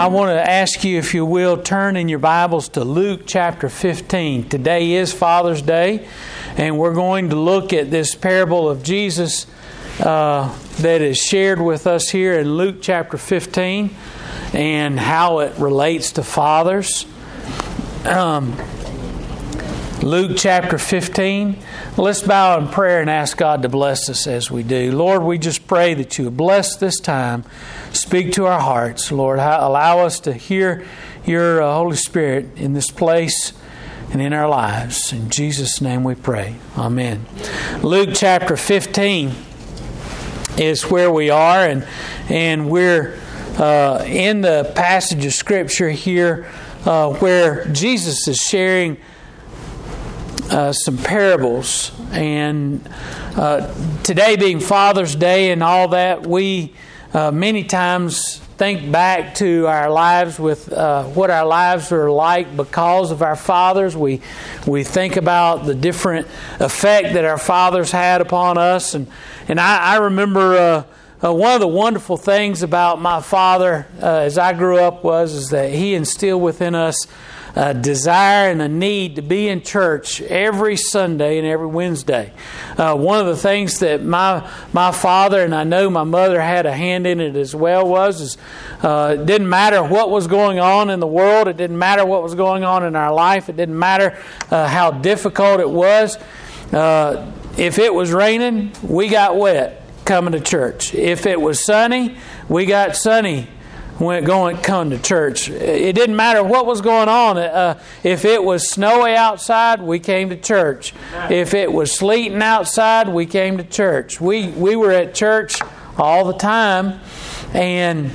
I want to ask you, if you will, turn in your Bibles to Luke chapter 15. Today is Father's Day, and we're going to look at this parable of Jesus uh, that is shared with us here in Luke chapter 15 and how it relates to fathers. Um, Luke chapter 15. Let's bow in prayer and ask God to bless us as we do. Lord, we just pray that you bless this time. Speak to our hearts, Lord. Allow us to hear your uh, Holy Spirit in this place and in our lives. In Jesus' name we pray. Amen. Luke chapter 15 is where we are, and, and we're uh, in the passage of Scripture here uh, where Jesus is sharing uh, some parables. And uh, today being Father's Day and all that, we uh, many times think back to our lives with uh, what our lives were like because of our fathers. We we think about the different effect that our fathers had upon us, and and I, I remember. Uh, uh, one of the wonderful things about my father uh, as I grew up was is that he instilled within us a desire and a need to be in church every Sunday and every Wednesday. Uh, one of the things that my my father and I know my mother had a hand in it as well was is uh, it didn't matter what was going on in the world. It didn't matter what was going on in our life. It didn't matter uh, how difficult it was. Uh, if it was raining, we got wet coming to church. If it was sunny, we got sunny when going come to church. It didn't matter what was going on. Uh, if it was snowy outside, we came to church. If it was sleeting outside, we came to church. We we were at church all the time, and.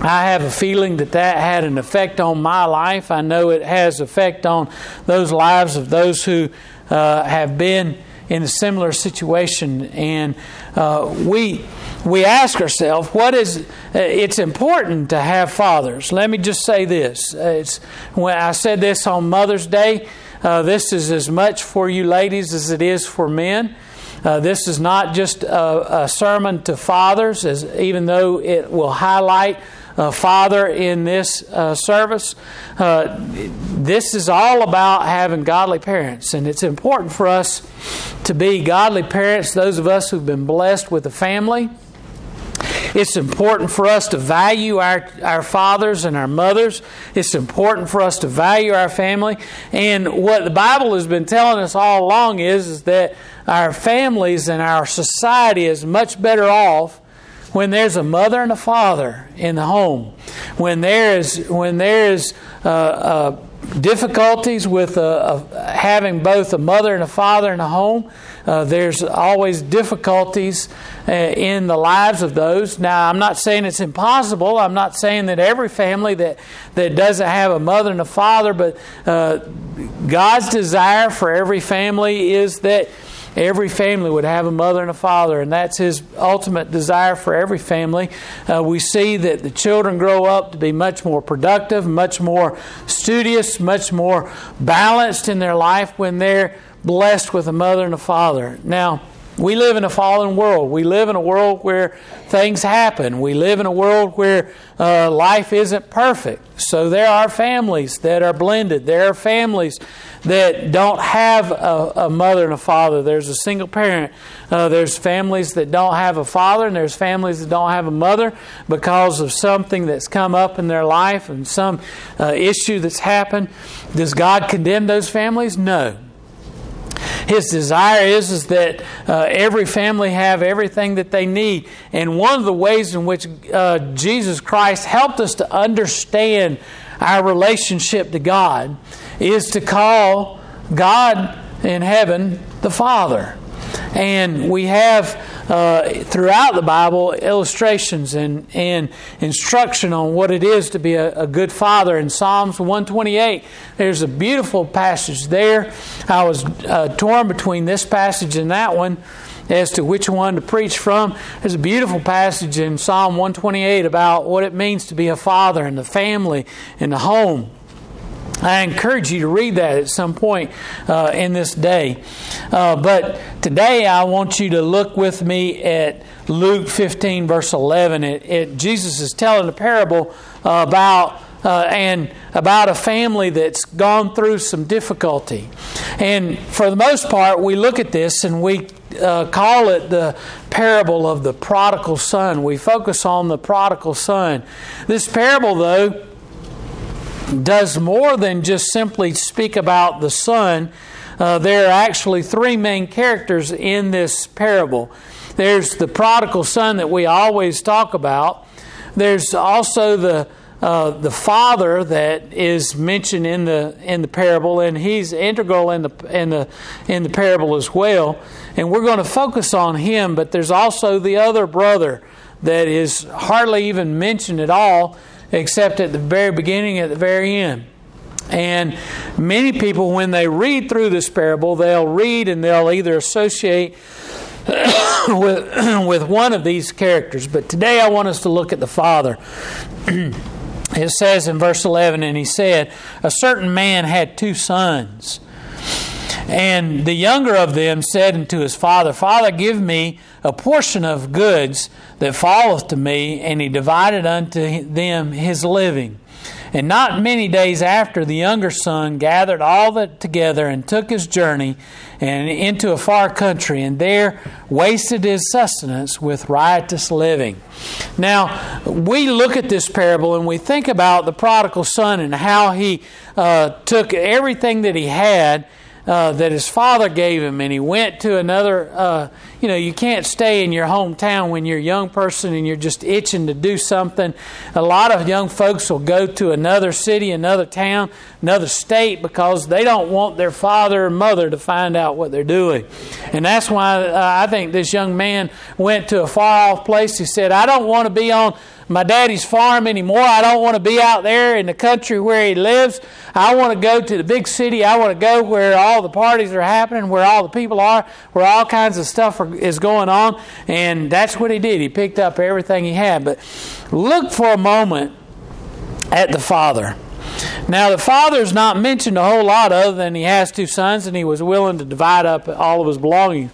I have a feeling that that had an effect on my life. I know it has effect on those lives of those who uh, have been in a similar situation, and uh, we we ask ourselves, what is? Uh, it's important to have fathers. Let me just say this: it's when I said this on Mother's Day. Uh, this is as much for you ladies as it is for men. Uh, this is not just a, a, sermon to fathers, as even though it will highlight a father in this uh, service. Uh, this is all about having godly parents, and it's important for us to be godly parents. Those of us who've been blessed with a family. It's important for us to value our, our fathers and our mothers. It's important for us to value our family. And what the Bible has been telling us all along is, is that our families and our society is much better off when there's a mother and a father in the home. When there is, when there is uh, uh, difficulties with uh, uh, having both a mother and a father in a home. Uh, there's always difficulties uh, in the lives of those. Now, I'm not saying it's impossible. I'm not saying that every family that, that doesn't have a mother and a father, but God's desire for every family is that Every family would have a mother and a father, and that's his ultimate desire for every family. Uh, we see that the children grow up to be much more productive, much more studious, much more balanced in their life when they're blessed with a mother and a father. Now, we live in a fallen world. We live in a world where things happen. We live in a world where uh, life isn't perfect. So there are families that are blended. There are families that don't have a, a mother and a father. There's a single parent. Uh, there's families that don't have a father, and there's families that don't have a mother because of something that's come up in their life and some uh, issue that's happened. Does God condemn those families? No. His desire is, is that uh, every family have everything that they need. And one of the ways in which uh, Jesus Christ helped us to understand our relationship to God is to call God in heaven the Father. And we have uh, throughout the Bible illustrations and, and instruction on what it is to be a, a, good father. In Psalms 128, there's a beautiful passage there. I was uh, torn between this passage and that one as to which one to preach from. There's a beautiful passage in Psalm 128 about what it means to be a father and the family and the home. I encourage you to read that at some point uh, in this day. Uh, but today I want you to look with me at Luke 15, verse 11. It, it, Jesus is telling a parable uh, about. And about a family that's gone through some difficulty. And for the most part, we look at this and we uh, call it the parable of the prodigal son. We focus on the prodigal son. This parable, though, does more than just simply speak about the Son. Uh, there are actually three main characters in this parable. There's the prodigal son that we always talk about. There's also the uh, the father that is mentioned in the in the parable, and he's integral in the in the in the parable as well. And we're going to focus on him. But there's also the other brother that is hardly even mentioned at all except at the very beginning, at the very end. And many people, when they read through this parable, they'll read and they'll either associate with, with one of these characters. But today I want us to look at the Father. it says in verse 11, and he said, A certain man had two sons. And the younger of them said unto his father, Father, give me a portion of goods that falleth to me. And he divided unto them his living. And not many days after, the younger son gathered all that together and took his journey and into a far country, and there wasted his sustenance with riotous living. Now, we look at this parable and we think about the prodigal son and how he uh, took everything that he had uh, that his father gave him, and he went to another. Uh, you know, you can't stay in your hometown when you're a young person and you're just itching to do something. A lot of young folks will go to another city, another town, another state because they don't want their father or mother to find out what they're doing. And that's why uh, I think this young man went to a far off place. He said, I don't want to be on my daddy's farm anymore. I don't want to be out there in the country where he lives. I want to go to the big city. I want to go where all the parties are happening, where all the people are, where all kinds of stuff are, is going on. And that's what he did. He picked up everything he had. But look for a moment at the father. Now, the father is not mentioned a whole lot other than he has two sons and he was willing to divide up all of his belongings.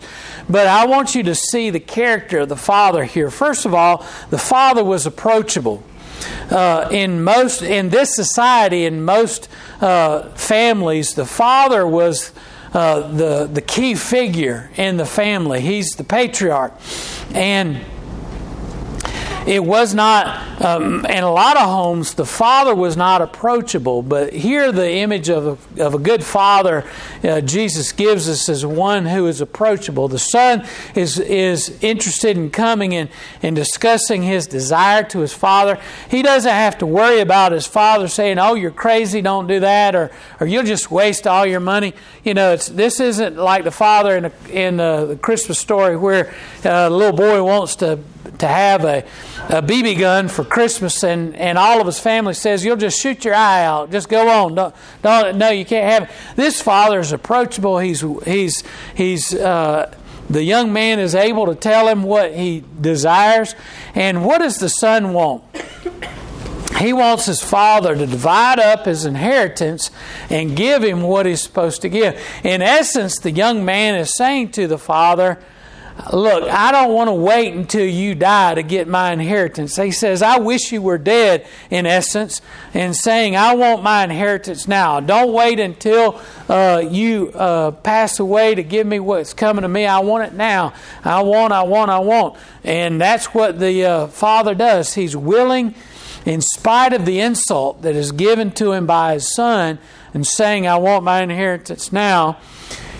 But I want you to see the character of the father here. First of all, the father was approachable. Uh, in most in this society, in most uh, families, the father was uh, the the key figure in the family. He's the patriarch, and it was not, um, in a lot of homes, the father was not approachable. But here, the image of a, of a good father uh, Jesus gives us as one who is approachable. The son is, is interested in coming and, and discussing his desire to his father. He doesn't have to worry about his father saying, Oh, you're crazy, don't do that, or, or you'll just waste all your money. You know, it's, this isn't like the father in, a, in a, the Christmas story where uh, a little boy wants to to have a, a BB gun for Christmas, and, and all of his family says, You'll just shoot your eye out. Just go on. Don't, don't, no, you can't have it. This father is approachable. He's, he's, he's, uh, the young man is able to tell him what he desires. And what does the son want? He wants his father to divide up his inheritance and give him what he's supposed to give. In essence, the young man is saying to the father, Look, I don't want to wait until you die to get my inheritance. He says, I wish you were dead, in essence, and saying, I want my inheritance now. Don't wait until uh, you uh, pass away to give me what's coming to me. I want it now. I want, I want, I want. And that's what the uh, Father does. He's willing, in spite of the insult that is given to him by his Son, and saying, I want my inheritance now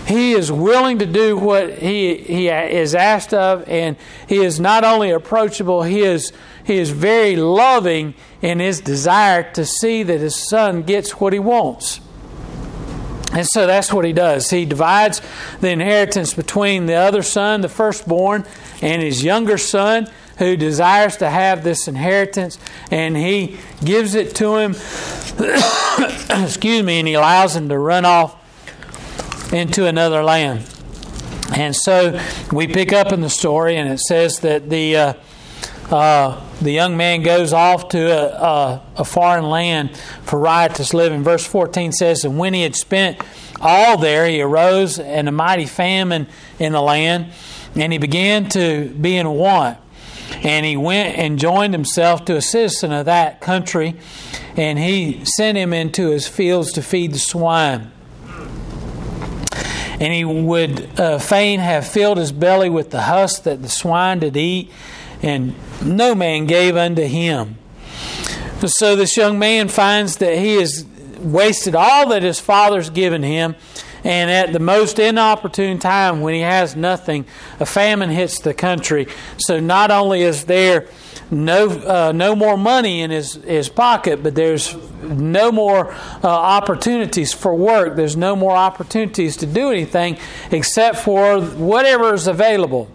he is willing to do what he, he is asked of, and he is not only approachable, he is, he is very loving in his desire to see that his son gets what he wants. And so that's what he does. He divides the inheritance between the other son, the firstborn, and his younger son who desires to have this inheritance, and he gives it to him. excuse me, and he allows him to run off into another land. And so we pick up in the story, and it says that the uh, uh, the young man goes off to a, a, a, foreign land for riotous living. Verse 14 says, And when he had spent all there, he arose and a mighty famine in the land, and he began to be in want. And he went and joined himself to a citizen of that country, and he sent him into his fields to feed the swine. And he would uh, fain have filled his belly with the husk that the swine did eat, and no man gave unto him. So this young man finds that he has wasted all that his father's given him, and at the most inopportune time when he has nothing, a famine hits the country. So not only is there no uh, no more money in his, his pocket, but there's no more uh, opportunities for work. There's no more opportunities to do anything except for whatever is available.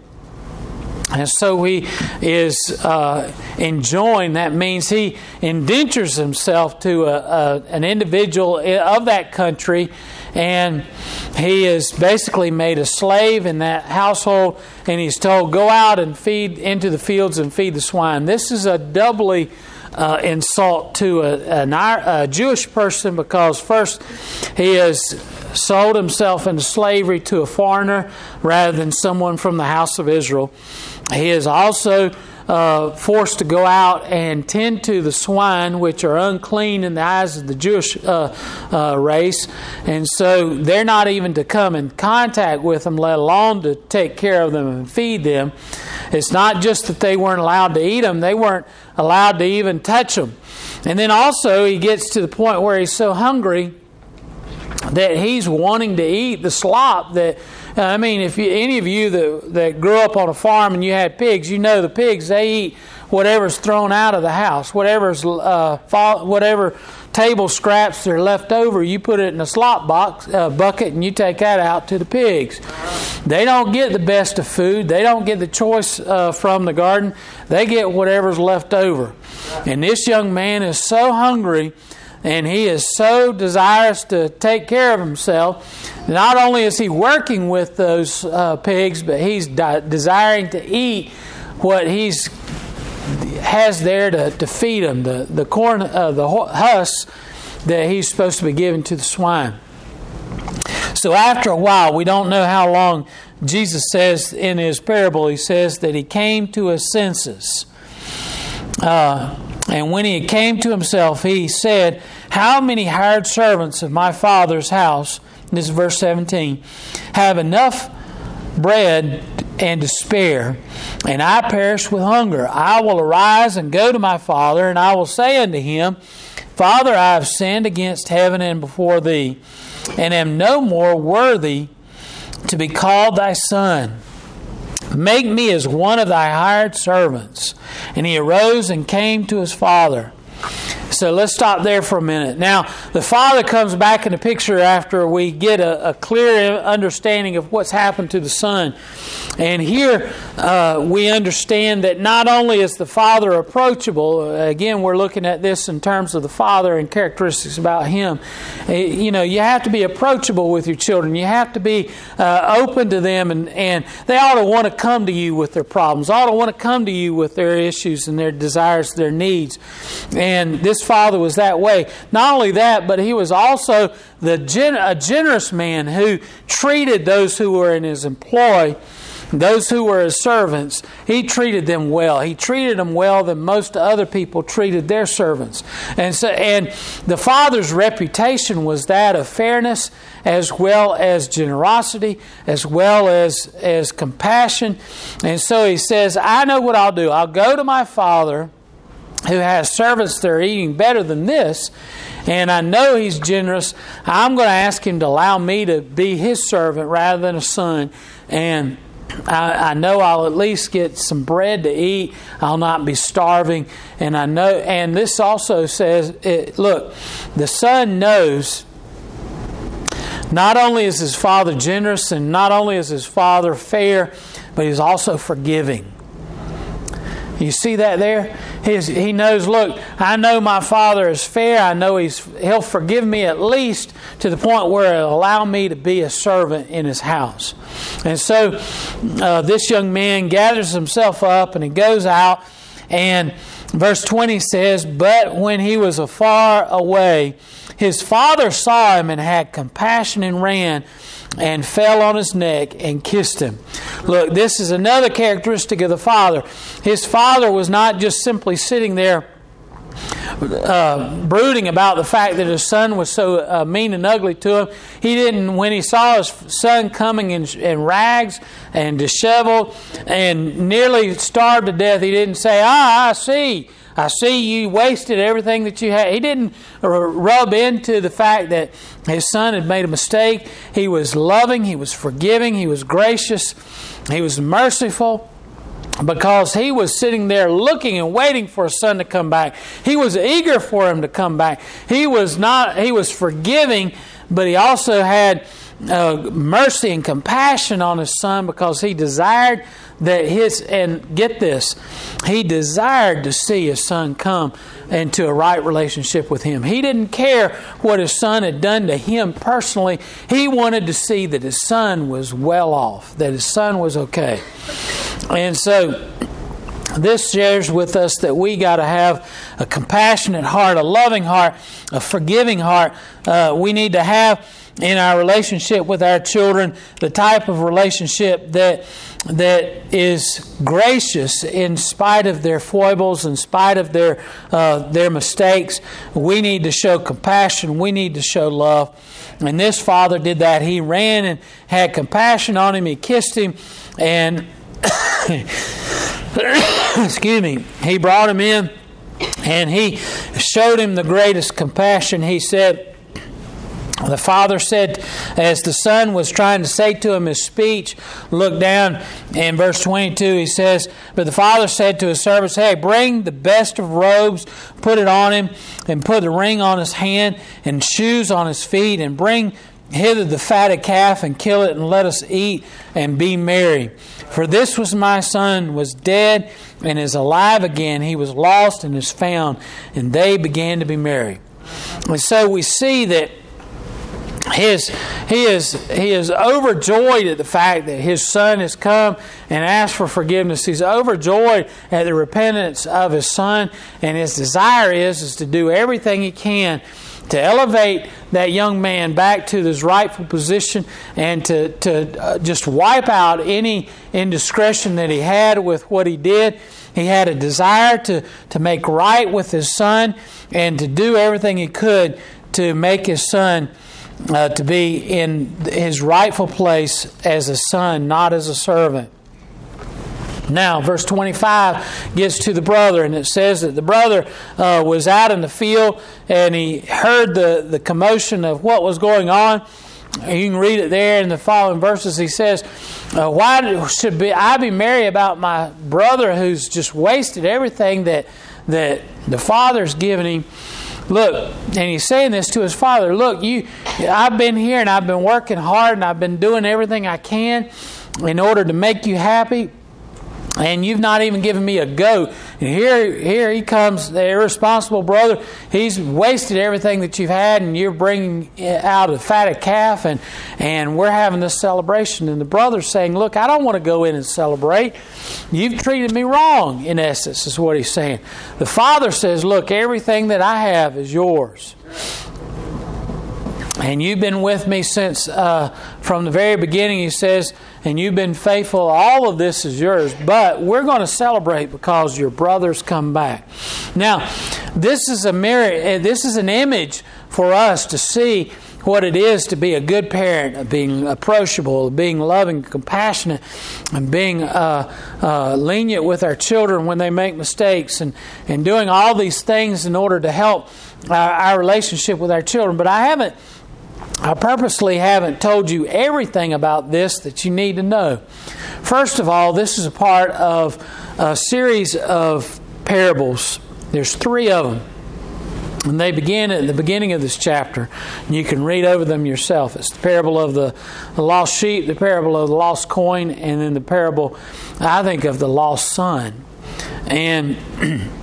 And so he is uh, enjoying, that means he indentures himself to a, a, an individual of that country, and he is basically made a slave in that household, and he's told, Go out and feed into the fields and feed the swine. This is a doubly uh, insult to a, a, a Jewish person because, first, he has sold himself into slavery to a foreigner rather than someone from the house of Israel. He is also uh, forced to go out and tend to the swine, which are unclean in the eyes of the Jewish uh, uh, race. And so they're not even to come in contact with them, let alone to take care of them and feed them. It's not just that they weren't allowed to eat them, they weren't allowed to even touch them. And then also, he gets to the point where he's so hungry that he's wanting to eat the slop that I mean, if you, any of you that, that grew up on a farm and you had pigs, you know the pigs, they eat whatever's thrown out of the house, whatever's, uh, fall, whatever table scraps that are left over, you put it in a slop box, uh, bucket and you take that out to the pigs. They don't get the best of food. They don't get the choice uh, from the garden. They get whatever's left over. And this young man is so hungry and he is so desirous to take care of himself. Not only is he working with those uh, pigs, but he's de- desiring to eat what he's has there to, to feed them the the corn uh, the husks that he's supposed to be giving to the swine. So after a while, we don't know how long. Jesus says in his parable, he says that he came to his senses. Uh, and when he came to himself, he said, How many hired servants of my father's house, this is verse 17, have enough bread and to spare, and I perish with hunger? I will arise and go to my father, and I will say unto him, Father, I have sinned against heaven and before thee, and am no more worthy to be called thy son. Make me as one of thy hired servants. And he arose and came to his father. So let's stop there for a minute. Now, the father comes back in the picture after we get a, a clear understanding of what's happened to the son. And here uh, we understand that not only is the father approachable, again, we're looking at this in terms of the father and characteristics about him. Uh, you know, you have to be approachable with your children, you have to be uh, open to them, and, and they ought to want to come to you with their problems, ought to want to come to you with their issues and their desires, their needs. And this father was that way. Not only that, but he was also the gen- a generous man who treated those who were in his employ those who were his servants, he treated them well. He treated them well than most other people treated their servants. And so and the father's reputation was that of fairness as well as generosity, as well as, as compassion. And so he says, I know what I'll do. I'll go to my father who has servants that are eating better than this, and I know he's generous. I'm going to ask him to allow me to be his servant rather than a son. And I, I, know I'll at least get some bread to eat. I'll not be starving. And I know, and this also says, it, look, the son knows Not only is his father generous and not only is his father fair, but he's also forgiving. You see that there? His, he knows, look, I know my father is fair. I know he's, he'll forgive me at least to the point where it'll allow me to be a servant in his house. And so uh, this young man gathers himself up and he goes out. And verse 20 says, But when he was afar away, his father saw him and had compassion and ran and fell on his neck and kissed him. Look, this is another characteristic of the father. His father was not just simply sitting there. Uh, brooding about the fact that his son was so uh, mean and ugly to him. He didn't, when he saw his son coming in, in rags and disheveled and nearly starved to death, he didn't say, Ah, I see. I see you wasted everything that you had. He didn't rub into the fact that his son had made a mistake. He was loving, he was forgiving, he was gracious, he was merciful because he was sitting there looking and waiting for his son to come back. He was eager for him to come back. He was not he was forgiving, but he also had uh, mercy and compassion on his son because he desired that his and get this he desired to see his son come into a right relationship with him. He didn't care what his son had done to him personally. He wanted to see that his son was well off that his son was okay. And so this shares with us that we got to have a compassionate heart, a loving heart, a forgiving heart. Uh, we need to have in our relationship with our children the type of relationship that that is gracious in spite of their foibles, in spite of their uh, their mistakes. We need to show compassion. We need to show love. And this father did that. He ran and had compassion on him. He kissed him, and excuse me, he brought him in, and he showed him the greatest compassion. He said. The father said, as the son was trying to say to him his speech, look down in verse 22, he says, But the father said to his servants, Hey, bring the best of robes, put it on him, and put the ring on his hand, and shoes on his feet, and bring hither the fatted calf, and kill it, and let us eat and be merry. For this was my son, was dead, and is alive again. He was lost and is found, and they began to be merry. And so we see that his, he, is, he is overjoyed at the fact that his son has come and asked for forgiveness. He's overjoyed at the repentance of his son, and his desire is, is to do everything he can to elevate that young man back to his rightful position and to, to uh, just wipe out any indiscretion that he had with what he did. He had a desire to, to make right with his son and to do everything he could to make his son uh, to be in his rightful place as a son, not as a servant. Now, verse 25 gets to the brother, and it says that the brother uh, was out in the field and he heard the, the commotion of what was going on. You can read it there in the following verses. He says, uh, Why should be, I be merry about my brother who's just wasted everything that, that the father's given him? Look, and he's saying this to his father. Look, you, I've been here and I've been working hard and I've been doing everything I can in order to make you happy and you've not even given me a goat. And here, here he comes, the irresponsible brother. He's wasted everything that you've had, and you're bringing out a fatted calf, and and we're having this celebration. And the brother's saying, "Look, I don't want to go in and celebrate. You've treated me wrong." In essence, is what he's saying. The father says, "Look, everything that I have is yours." And you've been with me since uh, from the very beginning, he says, and you've been faithful. All of this is yours, but we're going to celebrate because your brothers come back. Now, this is a mirror, eh, this is an image for us to see what it is to be a good parent, of being approachable, of being loving, compassionate, and being uh, uh, lenient with our children when they make mistakes, and, and doing all these things in order to help our, our relationship with our children. But I haven't I purposely haven't told you everything about this that you need to know. First of all, this is a part of a series of parables. There's three of them. And they begin at the beginning of this chapter. You can read over them yourself. It's the parable of the, the lost sheep, the parable of the lost coin, and then the parable, I think, of the lost son. And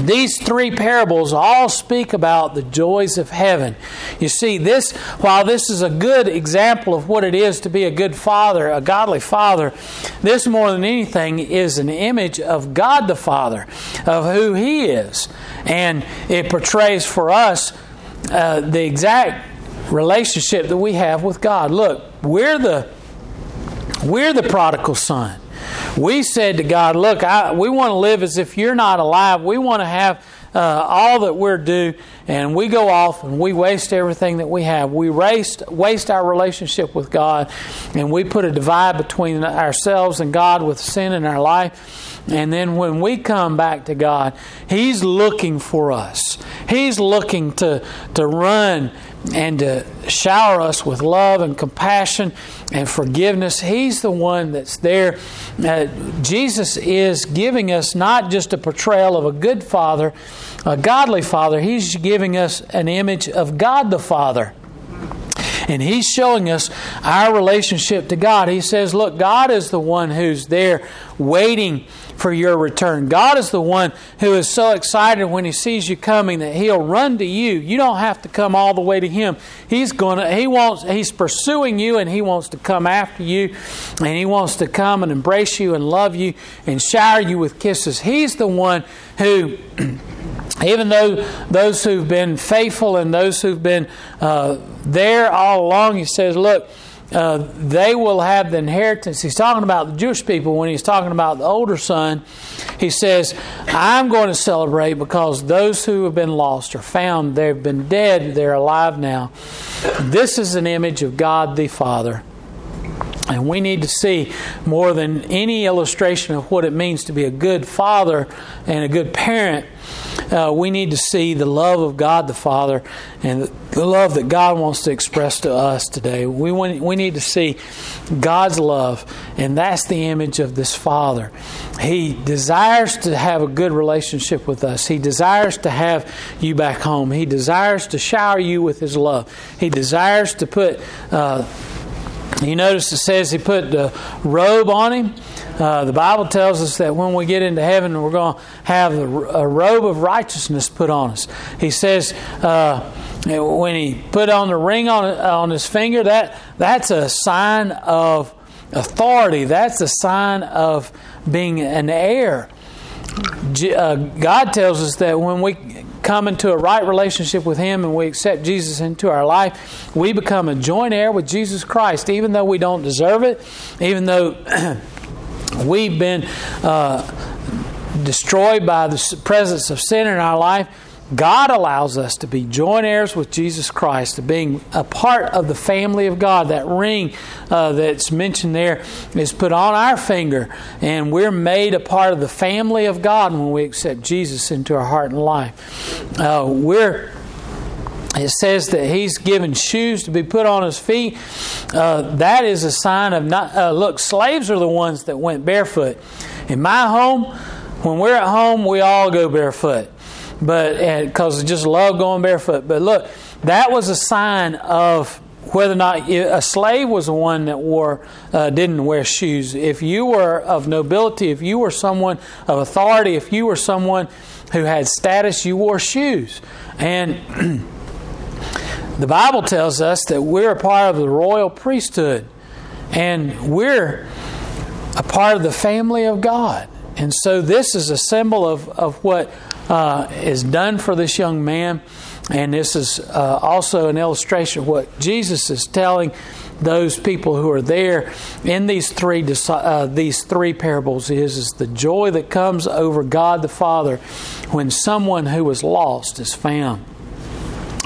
These three parables all speak about the joys of heaven. You see, this, while this is a good example of what it is to be a good father, a godly father, this more than anything is an image of God the Father, of who He is. And it portrays for us uh, the exact relationship that we have with God. Look, we're the, we're the prodigal son. We said to God, Look, I, we want to live as if you're not alive. We want to have uh, all that we're due, and we go off and we waste everything that we have. We waste, waste our relationship with God, and we put a divide between ourselves and God with sin in our life. And then when we come back to God, He's looking for us. He's looking to, to run and to shower us with love and compassion and forgiveness. He's the one that's there. Uh, Jesus is giving us not just a portrayal of a good father, a godly father, He's giving us an image of God the Father. And he's showing us our relationship to God. He says, Look, God is the one who's there waiting for your return. God is the one who is so excited when he sees you coming that he'll run to you. You don't have to come all the way to him. He's going to he wants he's pursuing you and he wants to come after you and he wants to come and embrace you and love you and shower you with kisses. He's the one who even though those who've been faithful and those who've been uh, there all along, he says, look, uh, they will have the inheritance. He's talking about the Jewish people when he's talking about the older son. He says, I'm going to celebrate because those who have been lost are found. They've been dead, they're alive now. This is an image of God the Father. And we need to see more than any illustration of what it means to be a good father and a good parent uh, we need to see the love of God the Father and the love that God wants to express to us today. We, want, we need to see God's love, and that's the image of this Father. He desires to have a good relationship with us, He desires to have you back home, He desires to shower you with His love, He desires to put. Uh, you notice it says he put the robe on him. Uh, the Bible tells us that when we get into heaven, we're going to have a robe of righteousness put on us. He says uh, when he put on the ring on on his finger, that that's a sign of authority. That's a sign of being an heir. Uh, God tells us that when we come into a right relationship with Him and we accept Jesus into our life, we become a joint heir with Jesus Christ, even though we don't deserve it, even though we've been uh, destroyed by the presence of sin in our life, God allows us to be joint heirs with Jesus Christ, to being a part of the family of God. That ring uh, that's mentioned there is put on our finger, and we're made a part of the family of God when we accept Jesus into our heart and life. Uh, we're it says that he's given shoes to be put on his feet. Uh, that is a sign of not. Uh, look, slaves are the ones that went barefoot. In my home, when we're at home, we all go barefoot, but because just love going barefoot. But look, that was a sign of whether or not a slave was the one that wore uh, didn't wear shoes. If you were of nobility, if you were someone of authority, if you were someone who had status, you wore shoes and. The Bible tells us that we're a part of the royal priesthood and we're a part of the family of God. And so this is a symbol of, of what uh, is done for this young man. And this is uh, also an illustration of what Jesus is telling those people who are there in these three uh, these three parables is is the joy that comes over God the Father when someone who was lost is found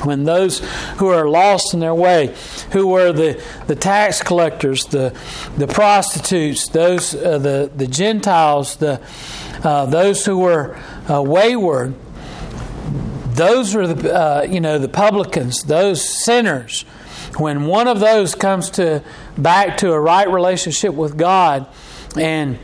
when those who are lost in their way, who were the, the tax collectors, the, the prostitutes, those uh, the, the Gentiles, the, uh, those who were uh, wayward, those are the uh, you know the publicans, those sinners. When one of those comes to back to a right relationship with God, And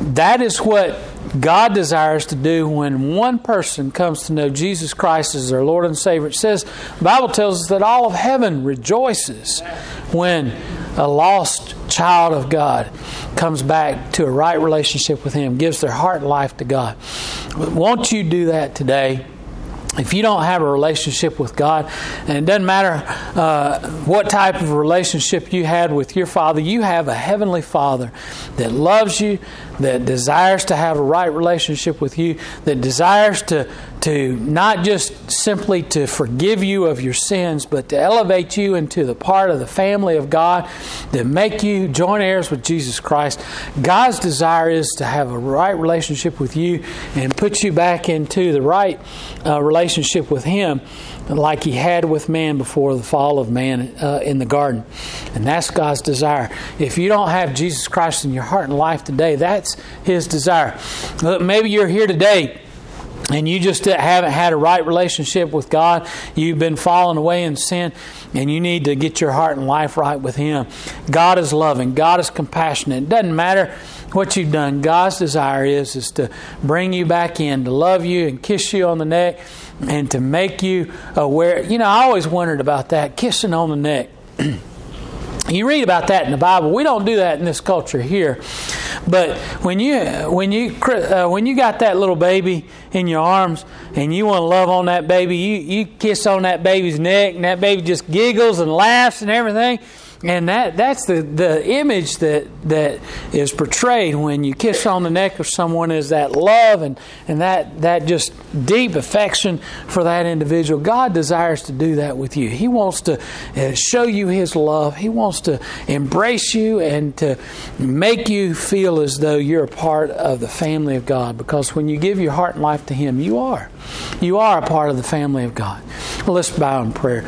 that is what God desires to do when one person comes to know Jesus Christ as their Lord and Savior. It says, the Bible tells us that all of heaven rejoices when a lost child of God comes back to a right relationship with Him, gives their heart and life to God. Won't you do that today? if you don't have a relationship with God, and it doesn't matter uh, what type of relationship you had with your Father, you have a Heavenly Father that loves you, that desires to have a right relationship with you, that desires to, to not just simply to forgive you of your sins, but to elevate you into the part of the family of God, that make you joint heirs with Jesus Christ. God's desire is to have a right relationship with you and put you back into the right uh, relationship with Him like he had with man before the fall of man uh, in the garden. And that's God's desire. If you don't have Jesus Christ in your heart and life today, that's his desire. Look, maybe you're here today and you just haven't had a right relationship with God, you've been falling away in sin, and you need to get your heart and life right with Him. God is loving, God is compassionate. It doesn't matter what you've done. God's desire is is to bring you back in, to love you and kiss you on the neck, and to make you aware. You know, I always wondered about that kissing on the neck. you read about that in the Bible. We don't do that in this culture here. But when you when you uh, when you got that little baby in your arms and you want to love on that baby, you you kiss on that baby's neck and that baby just giggles and laughs and everything and that that's the, the image that that is portrayed when you kiss on the neck of someone is that love and, and that that just deep affection for that individual. God desires to do that with you. He wants to uh, show you his love. He wants to embrace you and to make you feel as though you're a part of the family of god because when you give your heart and life to him you are. You are a part of the family of god. Let's bow in prayer